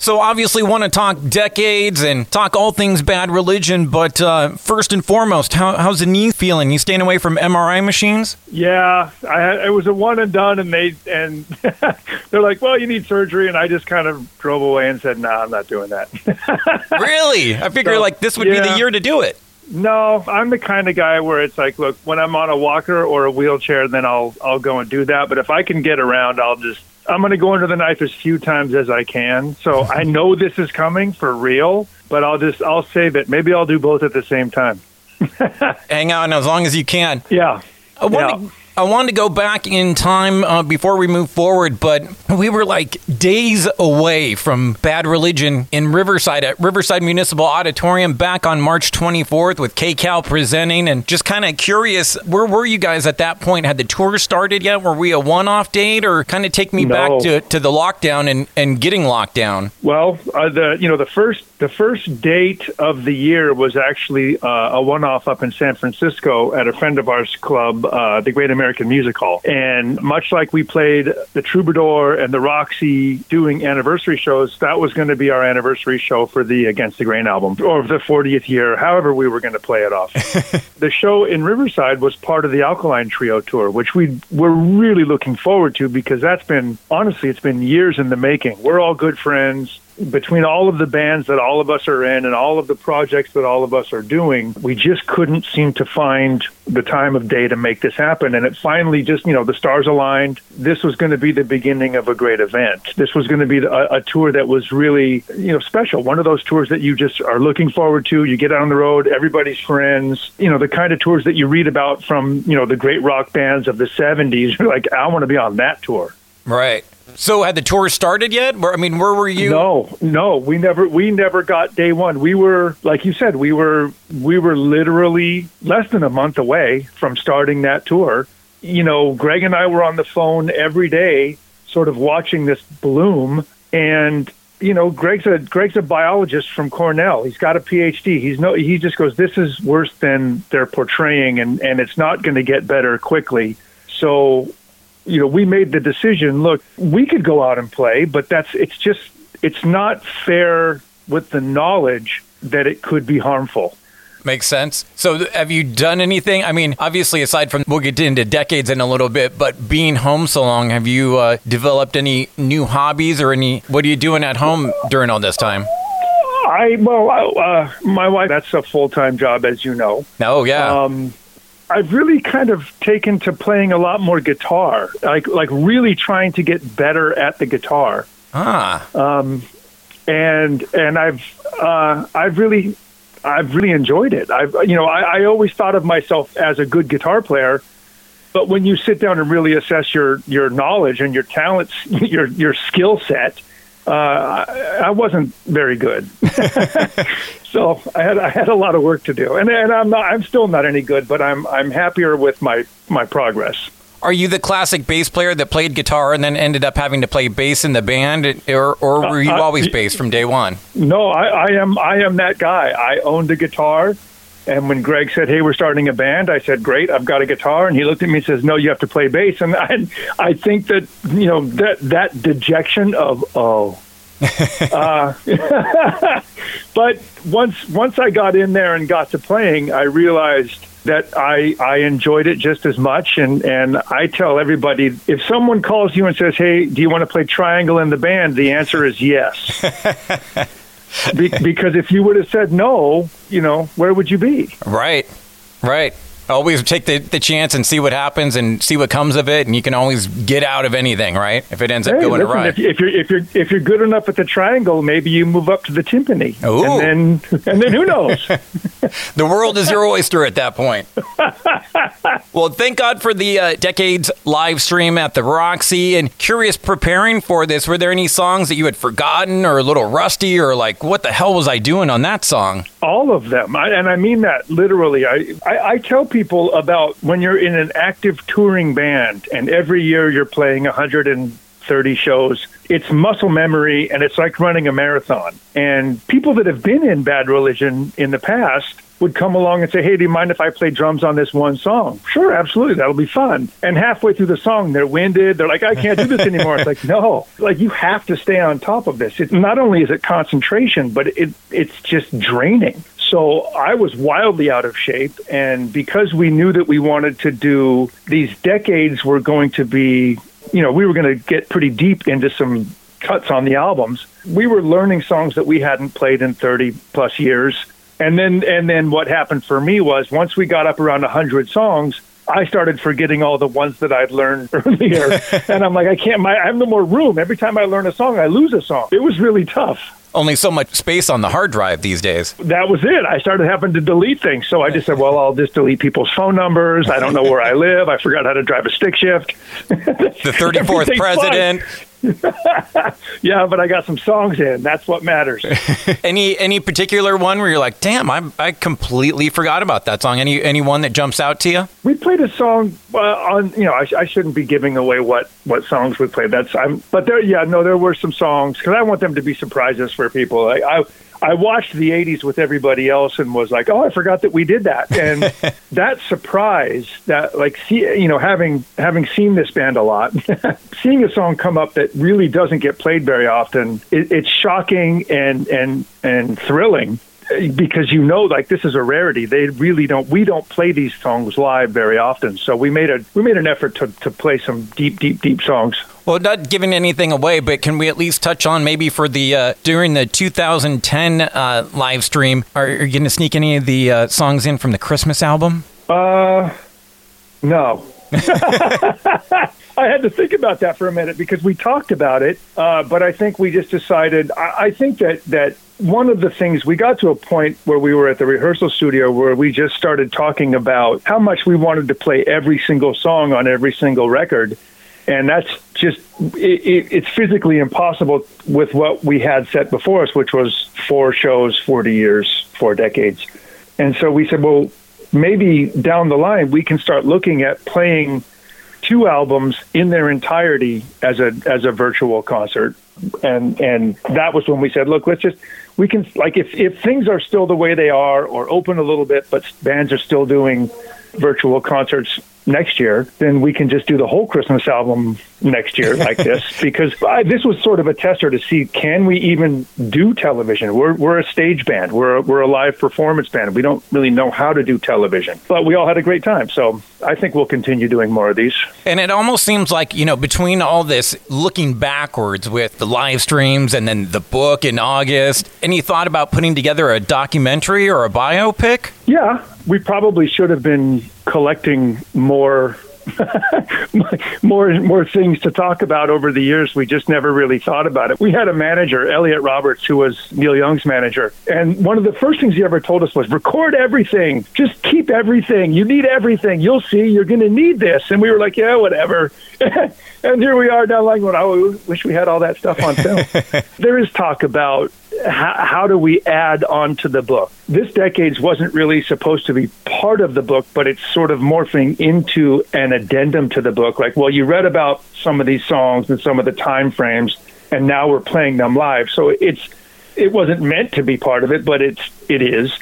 So obviously want to talk decades and talk all things bad religion, but uh, first and foremost, how, how's the knee feeling? You staying away from MRI machines? Yeah, I had, it was a one and done, and they and they're like, "Well, you need surgery," and I just kind of drove away and said, "No, nah, I'm not doing that." really? I figured so, like this would yeah. be the year to do it. No, I'm the kind of guy where it's like, look, when I'm on a walker or a wheelchair, then I'll I'll go and do that. But if I can get around, I'll just I'm going to go under the knife as few times as I can. So I know this is coming for real, but I'll just I'll say it. maybe I'll do both at the same time. Hang on as long as you can. Yeah. Uh, I want, yeah. to, I wanted to go back in time uh, before we move forward, but we were like days away from Bad Religion in Riverside at Riverside Municipal Auditorium back on March 24th with KCAL presenting. And just kind of curious, where were you guys at that point? Had the tour started yet? Were we a one off date or kind of take me no. back to, to the lockdown and, and getting locked down? Well, uh, the you know the first the first date of the year was actually uh, a one off up in San Francisco at a friend of ours club, uh, the Great American Music Hall. And much like we played the Troubadour and the Roxy doing anniversary shows, that was going to be our anniversary show for the Against the Grain album or the 40th year, however we were going to play it off. the show in Riverside was part of the Alkaline Trio tour, which we were really looking forward to because that's been, honestly, it's been years in the making. We're all good friends between all of the bands that all of us are in and all of the projects that all of us are doing, we just couldn't seem to find the time of day to make this happen. And it finally just, you know, the stars aligned. This was going to be the beginning of a great event. This was going to be a, a tour that was really, you know, special. One of those tours that you just are looking forward to. You get on the road, everybody's friends, you know, the kind of tours that you read about from, you know, the great rock bands of the 70s. You're like, I want to be on that tour. Right. So had the tour started yet? I mean, where were you? No, no, we never we never got day one. We were like you said, we were we were literally less than a month away from starting that tour. You know, Greg and I were on the phone every day, sort of watching this bloom. And you know, Greg's a Greg's a biologist from Cornell. He's got a PhD. He's no he just goes, this is worse than they're portraying, and and it's not going to get better quickly. So you know, we made the decision. Look, we could go out and play, but that's it's just it's not fair with the knowledge that it could be harmful. Makes sense. So, have you done anything? I mean, obviously, aside from we'll get into decades in a little bit, but being home so long, have you uh, developed any new hobbies or any? What are you doing at home during all this time? I well, uh, my wife. That's a full time job, as you know. Oh yeah. Um, I've really kind of taken to playing a lot more guitar, like like really trying to get better at the guitar. Ah. Um, and and I've uh, I've really I've really enjoyed it. I've you know I, I always thought of myself as a good guitar player, but when you sit down and really assess your your knowledge and your talents, your your skill set, uh, I, I wasn't very good. so I had I had a lot of work to do, and and I'm not I'm still not any good, but I'm I'm happier with my my progress. Are you the classic bass player that played guitar and then ended up having to play bass in the band, or, or were you uh, uh always bass from day one? No, I, I am I am that guy. I owned a guitar. And when Greg said, "Hey, we're starting a band," I said, "Great, I've got a guitar." And he looked at me and says, "No, you have to play bass." And I, I think that you know that that dejection of oh, uh, but once once I got in there and got to playing, I realized that I I enjoyed it just as much. And and I tell everybody if someone calls you and says, "Hey, do you want to play triangle in the band?" The answer is yes. Be- because if you would have said no, you know, where would you be? Right, right. Always take the, the chance and see what happens and see what comes of it, and you can always get out of anything, right? If it ends up going listen, awry. If, if, you're if you're if you're good enough at the triangle, maybe you move up to the timpani, Ooh. and then and then who knows? the world is your oyster at that point. well, thank God for the uh, decades live stream at the Roxy. And curious, preparing for this, were there any songs that you had forgotten or a little rusty, or like, what the hell was I doing on that song? All of them, I, and I mean that literally. I, I I tell people about when you're in an active touring band, and every year you're playing 130 shows it's muscle memory and it's like running a marathon. And people that have been in bad religion in the past would come along and say, Hey, do you mind if I play drums on this one song? Sure, absolutely. That'll be fun. And halfway through the song, they're winded. They're like, I can't do this anymore. it's like, no, like you have to stay on top of this. It, not only is it concentration, but it, it's just draining. So I was wildly out of shape. And because we knew that we wanted to do these decades were going to be, you know, we were going to get pretty deep into some cuts on the albums. We were learning songs that we hadn't played in 30 plus years. And then and then what happened for me was once we got up around 100 songs, I started forgetting all the ones that I'd learned earlier. and I'm like, I can't, my, I have no more room. Every time I learn a song, I lose a song. It was really tough. Only so much space on the hard drive these days. That was it. I started having to delete things. So I just said, well, I'll just delete people's phone numbers. I don't know where I live. I forgot how to drive a stick shift. The 34th president. yeah, but I got some songs in. That's what matters. any any particular one where you're like, damn, I I completely forgot about that song. Any any one that jumps out to you? We played a song uh, on. You know, I, I shouldn't be giving away what what songs we played. That's I'm. But there, yeah, no, there were some songs because I want them to be surprises for people. I, I I watched the 80s with everybody else and was like, "Oh, I forgot that we did that." And that surprise, that like see, you know, having having seen this band a lot, seeing a song come up that really doesn't get played very often, it, it's shocking and and and thrilling because you know like this is a rarity. They really don't we don't play these songs live very often. So we made a we made an effort to, to play some deep deep deep songs well, not giving anything away, but can we at least touch on maybe for the uh, during the 2010 uh, live stream? Are, are you going to sneak any of the uh, songs in from the Christmas album? Uh, no. I had to think about that for a minute because we talked about it, uh, but I think we just decided. I, I think that that one of the things we got to a point where we were at the rehearsal studio where we just started talking about how much we wanted to play every single song on every single record and that's just it, it, it's physically impossible with what we had set before us, which was four shows, forty years, four decades. And so we said, well, maybe down the line we can start looking at playing two albums in their entirety as a as a virtual concert. And and that was when we said, look, let's just we can like if if things are still the way they are or open a little bit, but bands are still doing virtual concerts next year, then we can just do the whole Christmas album next year like this because I, this was sort of a tester to see can we even do television. We're we're a stage band. We're a, we're a live performance band. We don't really know how to do television, but we all had a great time. So I think we'll continue doing more of these. And it almost seems like you know between all this looking backwards with the live streams and then the book in August, any thought about putting together a documentary or a biopic? Yeah, we probably should have been collecting more more more things to talk about over the years. We just never really thought about it. We had a manager, Elliot Roberts, who was Neil Young's manager, and one of the first things he ever told us was, "Record everything. Just keep everything. You need everything. You'll see. You're going to need this." And we were like, "Yeah, whatever." and here we are now, like, well, I wish we had all that stuff on film. there is talk about how, how, do we add on to the book? This decades wasn't really supposed to be part of the book, but it's sort of morphing into an addendum to the book. Like, well, you read about some of these songs and some of the time frames, and now we're playing them live. So it's it wasn't meant to be part of it, but it's it is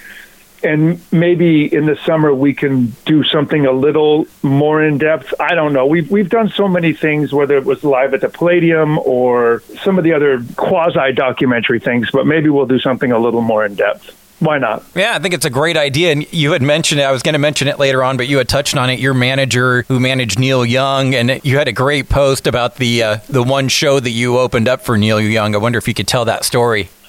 and maybe in the summer we can do something a little more in depth. I don't know. We've we've done so many things, whether it was live at the Palladium or some of the other quasi documentary things, but maybe we'll do something a little more in depth. Why not? Yeah, I think it's a great idea. And you had mentioned it. I was going to mention it later on, but you had touched on it. Your manager, who managed Neil Young, and you had a great post about the uh, the one show that you opened up for Neil Young. I wonder if you could tell that story.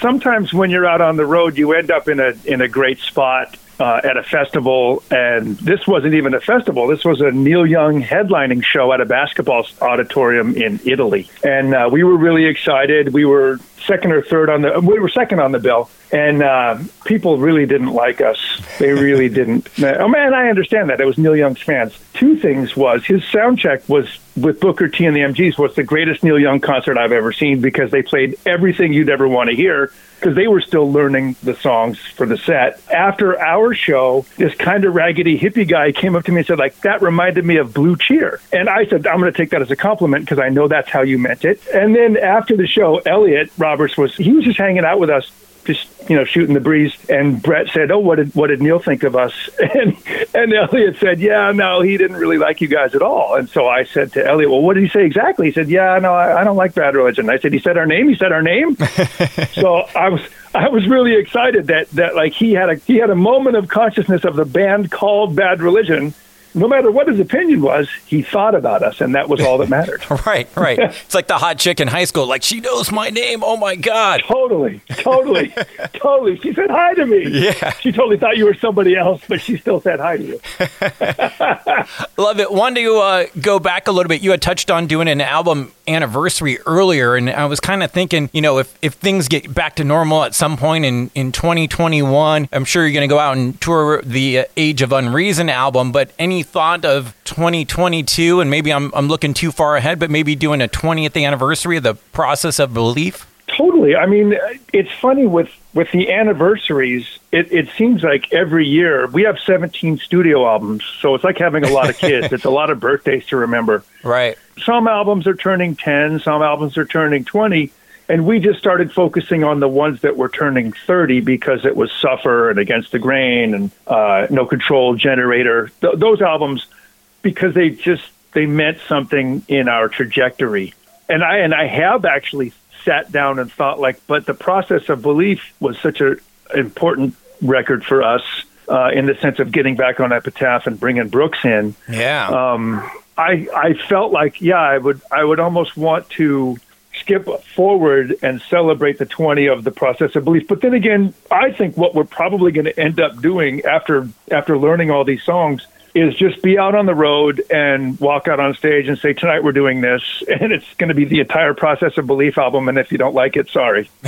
sometimes when you're out on the road, you end up in a in a great spot uh, at a festival, and this wasn't even a festival. This was a Neil Young headlining show at a basketball auditorium in Italy, and uh, we were really excited. We were second or third on the we were second on the bill, and uh, people really didn't like us. They really didn't. Oh man, I understand that. It was Neil Young's fans. Two things was his sound check was with Booker T and the MGs was the greatest Neil Young concert I've ever seen because they played everything you'd ever want to hear because they were still learning the songs for the set. After our show, this kind of raggedy hippie guy came up to me and said, like, that reminded me of Blue Cheer. And I said, I'm going to take that as a compliment because I know that's how you meant it. And then after the show, Elliot Roberts was, he was just hanging out with us just you know shooting the breeze. And Brett said, "Oh, what did what did Neil think of us?" And and Elliot said, "Yeah, no, he didn't really like you guys at all." And so I said to Elliot, "Well, what did he say exactly?" He said, "Yeah, no, I, I don't like Bad Religion." I said, "He said our name. He said our name." so I was I was really excited that that like he had a he had a moment of consciousness of the band called Bad Religion no matter what his opinion was, he thought about us, and that was all that mattered. right, right. it's like the hot chick in high school. Like she knows my name. Oh my god. Totally, totally, totally. She said hi to me. Yeah. She totally thought you were somebody else, but she still said hi to you. Love it. Wanted to uh, go back a little bit. You had touched on doing an album anniversary earlier, and I was kind of thinking, you know, if, if things get back to normal at some point in, in 2021, I'm sure you're going to go out and tour the uh, Age of Unreason album. But any thought of 2022, and maybe I'm, I'm looking too far ahead, but maybe doing a 20th anniversary of the process of belief? Totally. I mean, it's funny with with the anniversaries. It, it seems like every year we have 17 studio albums, so it's like having a lot of kids. it's a lot of birthdays to remember. Right. Some albums are turning 10, some albums are turning 20, and we just started focusing on the ones that were turning 30 because it was Suffer and Against the Grain and uh, No Control Generator. Th- those albums, because they just they meant something in our trajectory. And I and I have actually sat down and thought like, but the process of belief was such a important record for us uh, in the sense of getting back on Epitaph and bringing Brooks in. Yeah. Um, I I felt like yeah, I would I would almost want to skip forward and celebrate the 20 of the process of belief. But then again, I think what we're probably going to end up doing after after learning all these songs is just be out on the road and walk out on stage and say tonight we're doing this and it's going to be the entire process of belief album and if you don't like it sorry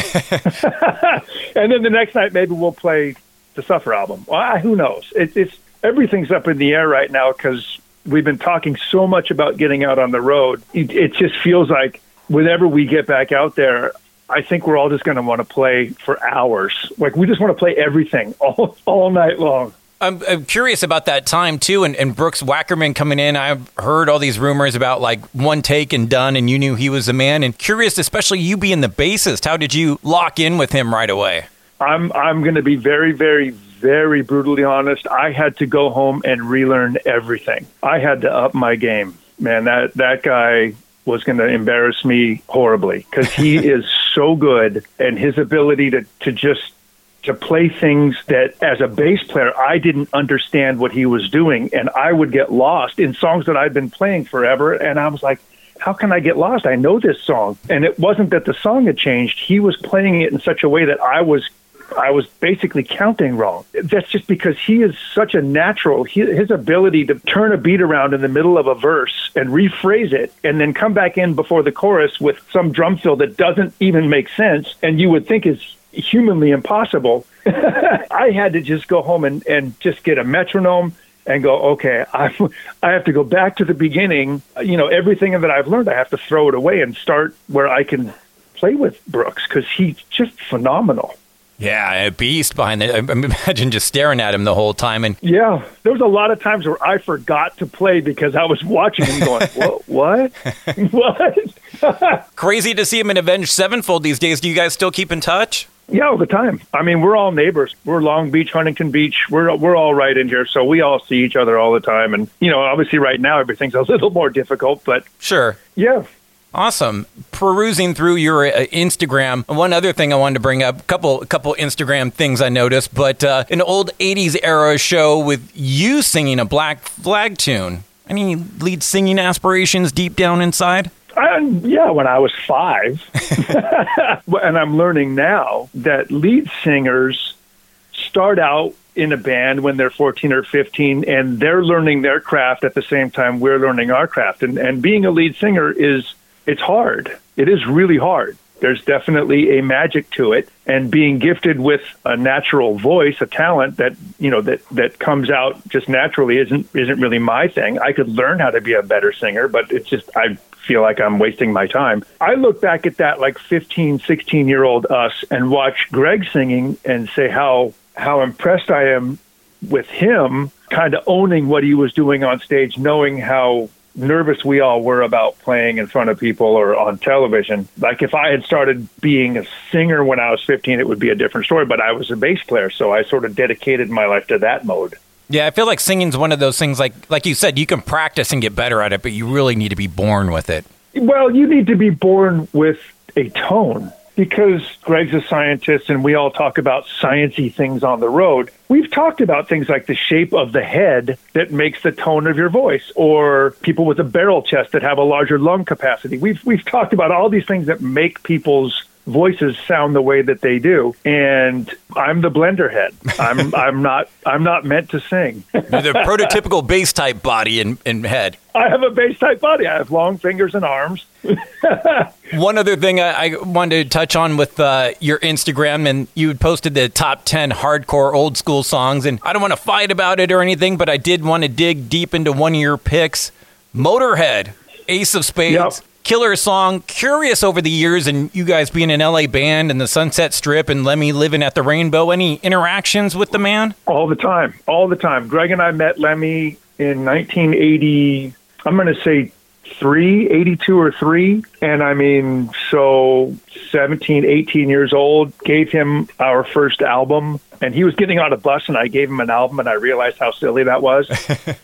and then the next night maybe we'll play the suffer album well, who knows it, it's everything's up in the air right now because we've been talking so much about getting out on the road it, it just feels like whenever we get back out there I think we're all just going to want to play for hours. Like we just want to play everything all all night long. I'm, I'm, curious about that time too, and, and, Brooks Wackerman coming in. I've heard all these rumors about like one take and done, and you knew he was the man. And curious, especially you being the bassist, how did you lock in with him right away? I'm I'm going to be very, very, very brutally honest. I had to go home and relearn everything. I had to up my game, man. That that guy was going to embarrass me horribly because he is so good, and his ability to to just to play things that as a bass player I didn't understand what he was doing and I would get lost in songs that I'd been playing forever and I was like how can I get lost? I know this song. And it wasn't that the song had changed. He was playing it in such a way that I was I was basically counting wrong. That's just because he is such a natural. He, his ability to turn a beat around in the middle of a verse and rephrase it and then come back in before the chorus with some drum fill that doesn't even make sense and you would think is humanly impossible. I had to just go home and, and just get a metronome and go, okay, I, I have to go back to the beginning. You know, everything that I've learned, I have to throw it away and start where I can play with Brooks because he's just phenomenal. Yeah, a beast behind it. I imagine just staring at him the whole time. And yeah, there was a lot of times where I forgot to play because I was watching him going, what, what, what? Crazy to see him in Avenged Sevenfold these days. Do you guys still keep in touch? Yeah, all the time. I mean, we're all neighbors. We're Long Beach, Huntington Beach. We're we're all right in here, so we all see each other all the time. And you know, obviously, right now everything's a little more difficult, but sure, yeah. Awesome. Perusing through your uh, Instagram, one other thing I wanted to bring up, a couple couple Instagram things I noticed, but uh, an old 80s era show with you singing a Black Flag tune. Any lead singing aspirations deep down inside? I, yeah, when I was five. and I'm learning now that lead singers start out in a band when they're 14 or 15 and they're learning their craft at the same time we're learning our craft. And and being a lead singer is it's hard. It is really hard. There's definitely a magic to it. And being gifted with a natural voice a talent that you know that that comes out just naturally isn't isn't really my thing. I could learn how to be a better singer but it's just i feel like I'm wasting my time. I look back at that like 15, 16 year old us and watch Greg singing and say how how impressed I am with him kind of owning what he was doing on stage, knowing how nervous we all were about playing in front of people or on television. Like if I had started being a singer when I was 15, it would be a different story, but I was a bass player, so I sort of dedicated my life to that mode. Yeah, I feel like singing's one of those things like like you said, you can practice and get better at it, but you really need to be born with it. Well, you need to be born with a tone because Greg's a scientist and we all talk about sciency things on the road. We've talked about things like the shape of the head that makes the tone of your voice or people with a barrel chest that have a larger lung capacity. We've we've talked about all these things that make people's voices sound the way that they do and i'm the blender head. I'm i'm not i'm not meant to sing. The prototypical bass type body and, and head. I have a bass type body. I have long fingers and arms. One other thing I, I, wanted to touch on with uh, your instagram and you posted the top 10 hardcore old school songs and i don't want to fight about it or anything but i did want to dig deep into one of your picks motorhead ace of spades. Yep killer song. Curious over the years, and you guys being an LA band and the Sunset Strip and Lemmy living at the Rainbow, any interactions with the man? All the time. All the time. Greg and I met Lemmy in 1980. I'm going to say three, 82 or three. And I mean, so 17, 18 years old, gave him our first album. And he was getting on a bus, and I gave him an album, and I realized how silly that was.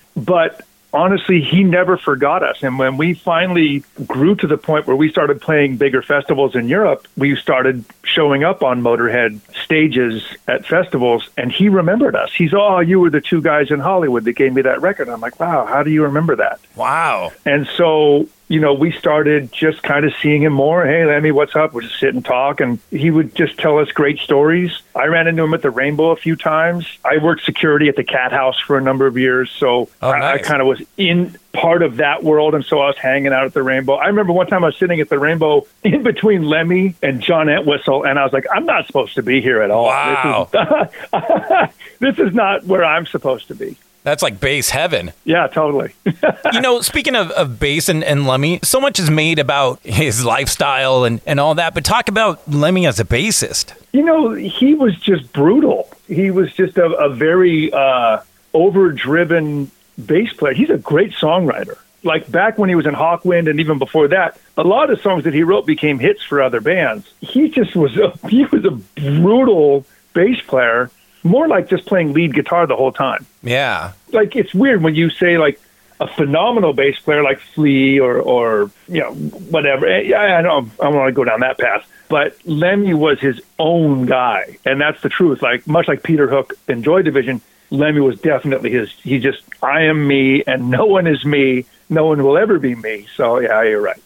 but honestly, he never forgot us. And when we finally grew to the point where we started playing bigger festivals in Europe, we started showing up on Motorhead stages at festivals, and he remembered us. He's, oh, you were the two guys in Hollywood that gave me that record. I'm like, wow, how do you remember that? Wow. And so you know, we started just kind of seeing him more. Hey, Lemmy, what's up? We'll just sit and talk. And he would just tell us great stories. I ran into him at the Rainbow a few times. I worked security at the Cat House for a number of years. So oh, nice. I, I kind of was in part of that world. And so I was hanging out at the Rainbow. I remember one time I was sitting at the Rainbow in between Lemmy and John Entwistle. And I was like, I'm not supposed to be here at all. Wow. This is, this is not where I'm supposed to be. That's like bass heaven. Yeah, totally. you know, speaking of, of bass and, and Lemmy, so much is made about his lifestyle and, and all that, but talk about Lemmy as a bassist. You know, he was just brutal. He was just a, a very uh, overdriven bass player. He's a great songwriter. Like back when he was in Hawkwind and even before that, a lot of songs that he wrote became hits for other bands. He just was a, he was a brutal bass player more like just playing lead guitar the whole time. Yeah. Like it's weird when you say like a phenomenal bass player like Flea or or you know whatever. Eh, I, I don't I don't want to go down that path. But Lemmy was his own guy, and that's the truth. Like much like Peter Hook in Joy Division, Lemmy was definitely his. He just I am me, and no one is me. No one will ever be me. So yeah, you're right.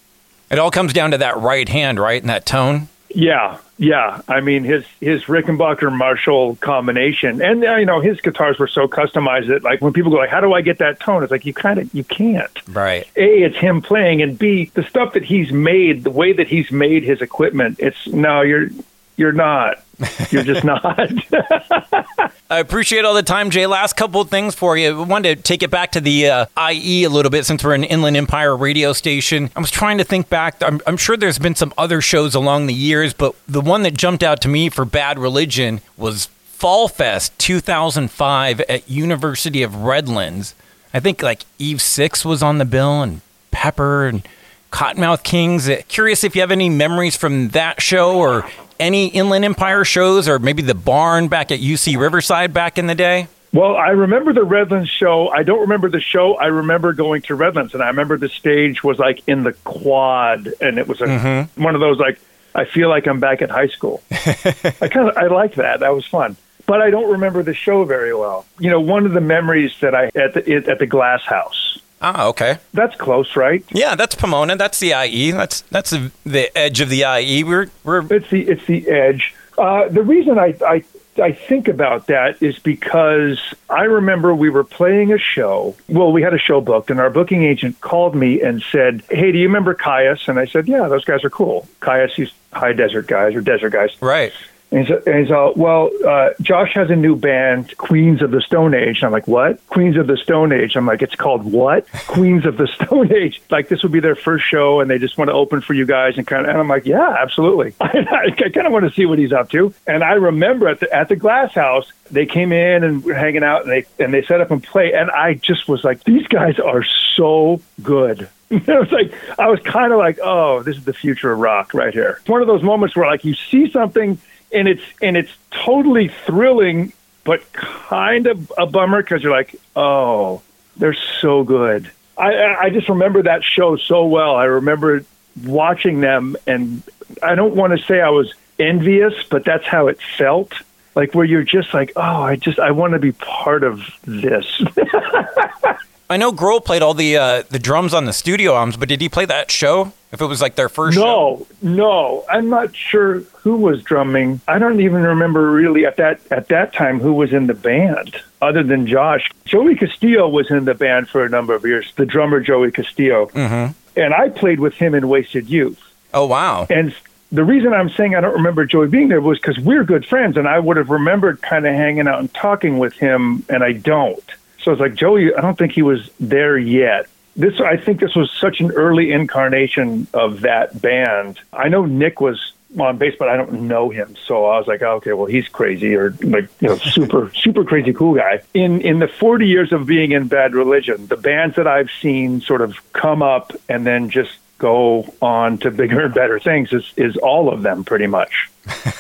It all comes down to that right hand, right, and that tone. Yeah, yeah. I mean, his his Rickenbacker Marshall combination, and uh, you know, his guitars were so customized that like when people go like, "How do I get that tone?" It's like you kind of you can't. Right. A, it's him playing, and B, the stuff that he's made, the way that he's made his equipment. It's no, you're you're not. You're just not. I appreciate all the time, Jay. Last couple things for you. I wanted to take it back to the uh, IE a little bit since we're an Inland Empire radio station. I was trying to think back. I'm, I'm sure there's been some other shows along the years, but the one that jumped out to me for Bad Religion was Fall Fest 2005 at University of Redlands. I think like Eve Six was on the bill and Pepper and Kottonmouth Kings. Curious if you have any memories from that show or any Inland Empire shows or maybe the barn back at UC Riverside back in the day? Well, I remember the Redlands show. I don't remember the show. I remember going to Redlands, and I remember the stage was like in the quad, and it was a, mm-hmm. one of those like I feel like I'm back at high school. I kind of I like that. That was fun, but I don't remember the show very well. You know, one of the memories that I at the at the Glass House. Ah, okay. That's close, right? Yeah, that's Pomona. That's the IE. That's that's the, the edge of the IE. We're we're it's the it's the edge. Uh, the reason I, I I think about that is because I remember we were playing a show. Well, we had a show booked, and our booking agent called me and said, "Hey, do you remember Kyuss?" And I said, "Yeah, those guys are cool. Kyuss, these high desert guys or desert guys." Right. And he's, all, well, uh, Josh has a new band, Queens of the Stone Age. And I'm like, what? Queens of the Stone Age. I'm like, it's called what? Queens of the Stone Age. Like, this will be their first show, and they just want to open for you guys. And kind of, and I'm like, yeah, absolutely. I, I kind of want to see what he's up to. And I remember at the at the Glass House, they came in and were hanging out, and they and they set up and play. And I just was like, these guys are so good. it was like I was kind of like, oh, this is the future of rock right here. It's one of those moments where like you see something and it's and it's totally thrilling, but kind of a bummer because you're like, oh, they're so good. I I just remember that show so well. I remember watching them, and I don't want to say I was envious, but that's how it felt. Like where you're just like, oh, I just I want to be part of this. I know Grohl played all the uh, the drums on the studio albums, but did he play that show? If it was like their first no, show? No, I'm not sure who was drumming. I don't even remember really at that at that time who was in the band other than Josh. Joey Castillo was in the band for a number of years. The drummer Joey Castillo, mm-hmm. and I played with him in Wasted Youth. Oh wow! And the reason I'm saying I don't remember Joey being there was because we're good friends, and I would have remembered kind of hanging out and talking with him, and I don't. So it's like Joey. I don't think he was there yet. This I think this was such an early incarnation of that band. I know Nick was on bass, but I don't know him. So I was like, oh, okay, well, he's crazy or like, you know, super, super crazy cool guy. In in the 40 years of being in Bad Religion, the bands that I've seen sort of come up and then just go on to bigger and better things is is all of them pretty much.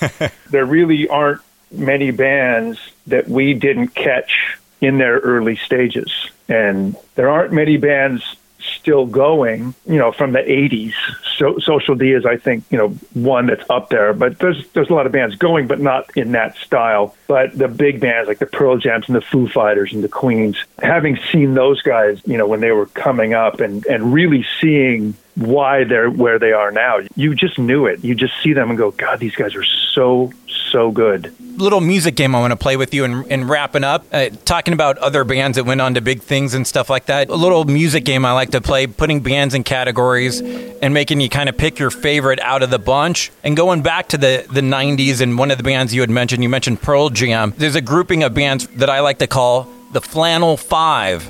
there really aren't many bands that we didn't catch in their early stages. And there aren't many bands still going, you know, from the 80s. So Social D is, I think, you know, one that's up there. But there's there's a lot of bands going, but not in that style. But the big bands like the Pearl Jams and the Foo Fighters and the Queens, having seen those guys, you know, when they were coming up and and really seeing why they're where they are now, you just knew it. You just see them and go, God, these guys are so so good. Little music game I want to play with you and, and wrapping up, uh, talking about other bands that went on to big things and stuff like that. A little music game I like to play, putting bands in categories and making you kind of pick your favorite out of the bunch. And going back to the, the 90s and one of the bands you had mentioned, you mentioned Pearl Jam. There's a grouping of bands that I like to call the Flannel Five.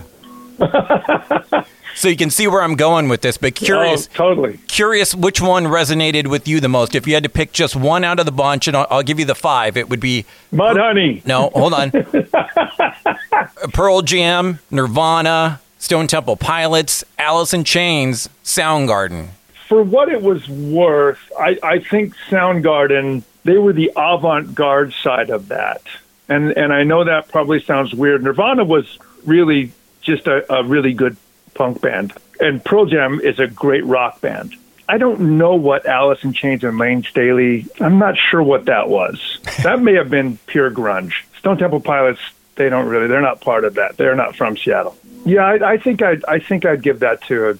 so you can see where I'm going with this. But oh, curious, oh, totally curious, which one resonated with you the most? If you had to pick just one out of the bunch, and I'll, I'll give you the five, it would be Mudhoney. No, hold on. Pearl Jam, Nirvana, Stone Temple Pilots, Alice in Chains, Soundgarden. For what it was worth, I, I think Soundgarden they were the avant-garde side of that, and and I know that probably sounds weird. Nirvana was really just a, a really good punk band. And Pearl Jam is a great rock band. I don't know what Alice in Chains and Layne Staley. I'm not sure what that was. That may have been pure grunge. Stone Temple Pilots. They don't really. They're not part of that. They're not from Seattle. Yeah, I, I think I. I think I'd give that to a,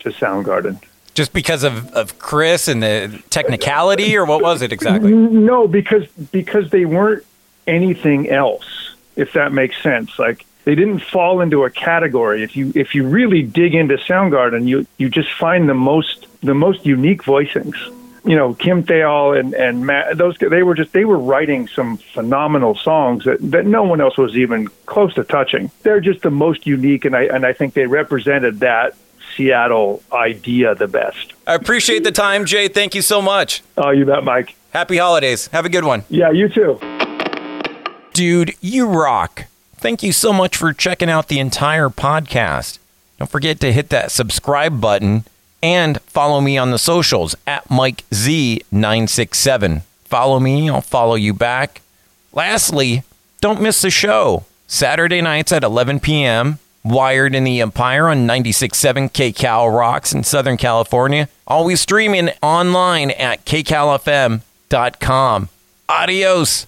to Soundgarden. Just because of, of Chris and the technicality, or what was it exactly? No, because because they weren't anything else. If that makes sense, like they didn't fall into a category. If you if you really dig into Soundgarden, you you just find the most the most unique voicings. You know, Kim Thayil and and Matt, those they were just they were writing some phenomenal songs that that no one else was even close to touching. They're just the most unique, and I and I think they represented that Seattle idea the best. I appreciate the time, Jay. Thank you so much. Oh, you bet, Mike. Happy holidays. Have a good one. Yeah, you too. Dude, you rock. Thank you so much for checking out the entire podcast. Don't forget to hit that subscribe button and follow me on the socials at MikeZ967. Follow me, I'll follow you back. Lastly, don't miss the show. Saturday nights at 11 p.m. Wired in the Empire on 96.7 KCal Rocks in Southern California. Always streaming online at kcalfm.com. Adios.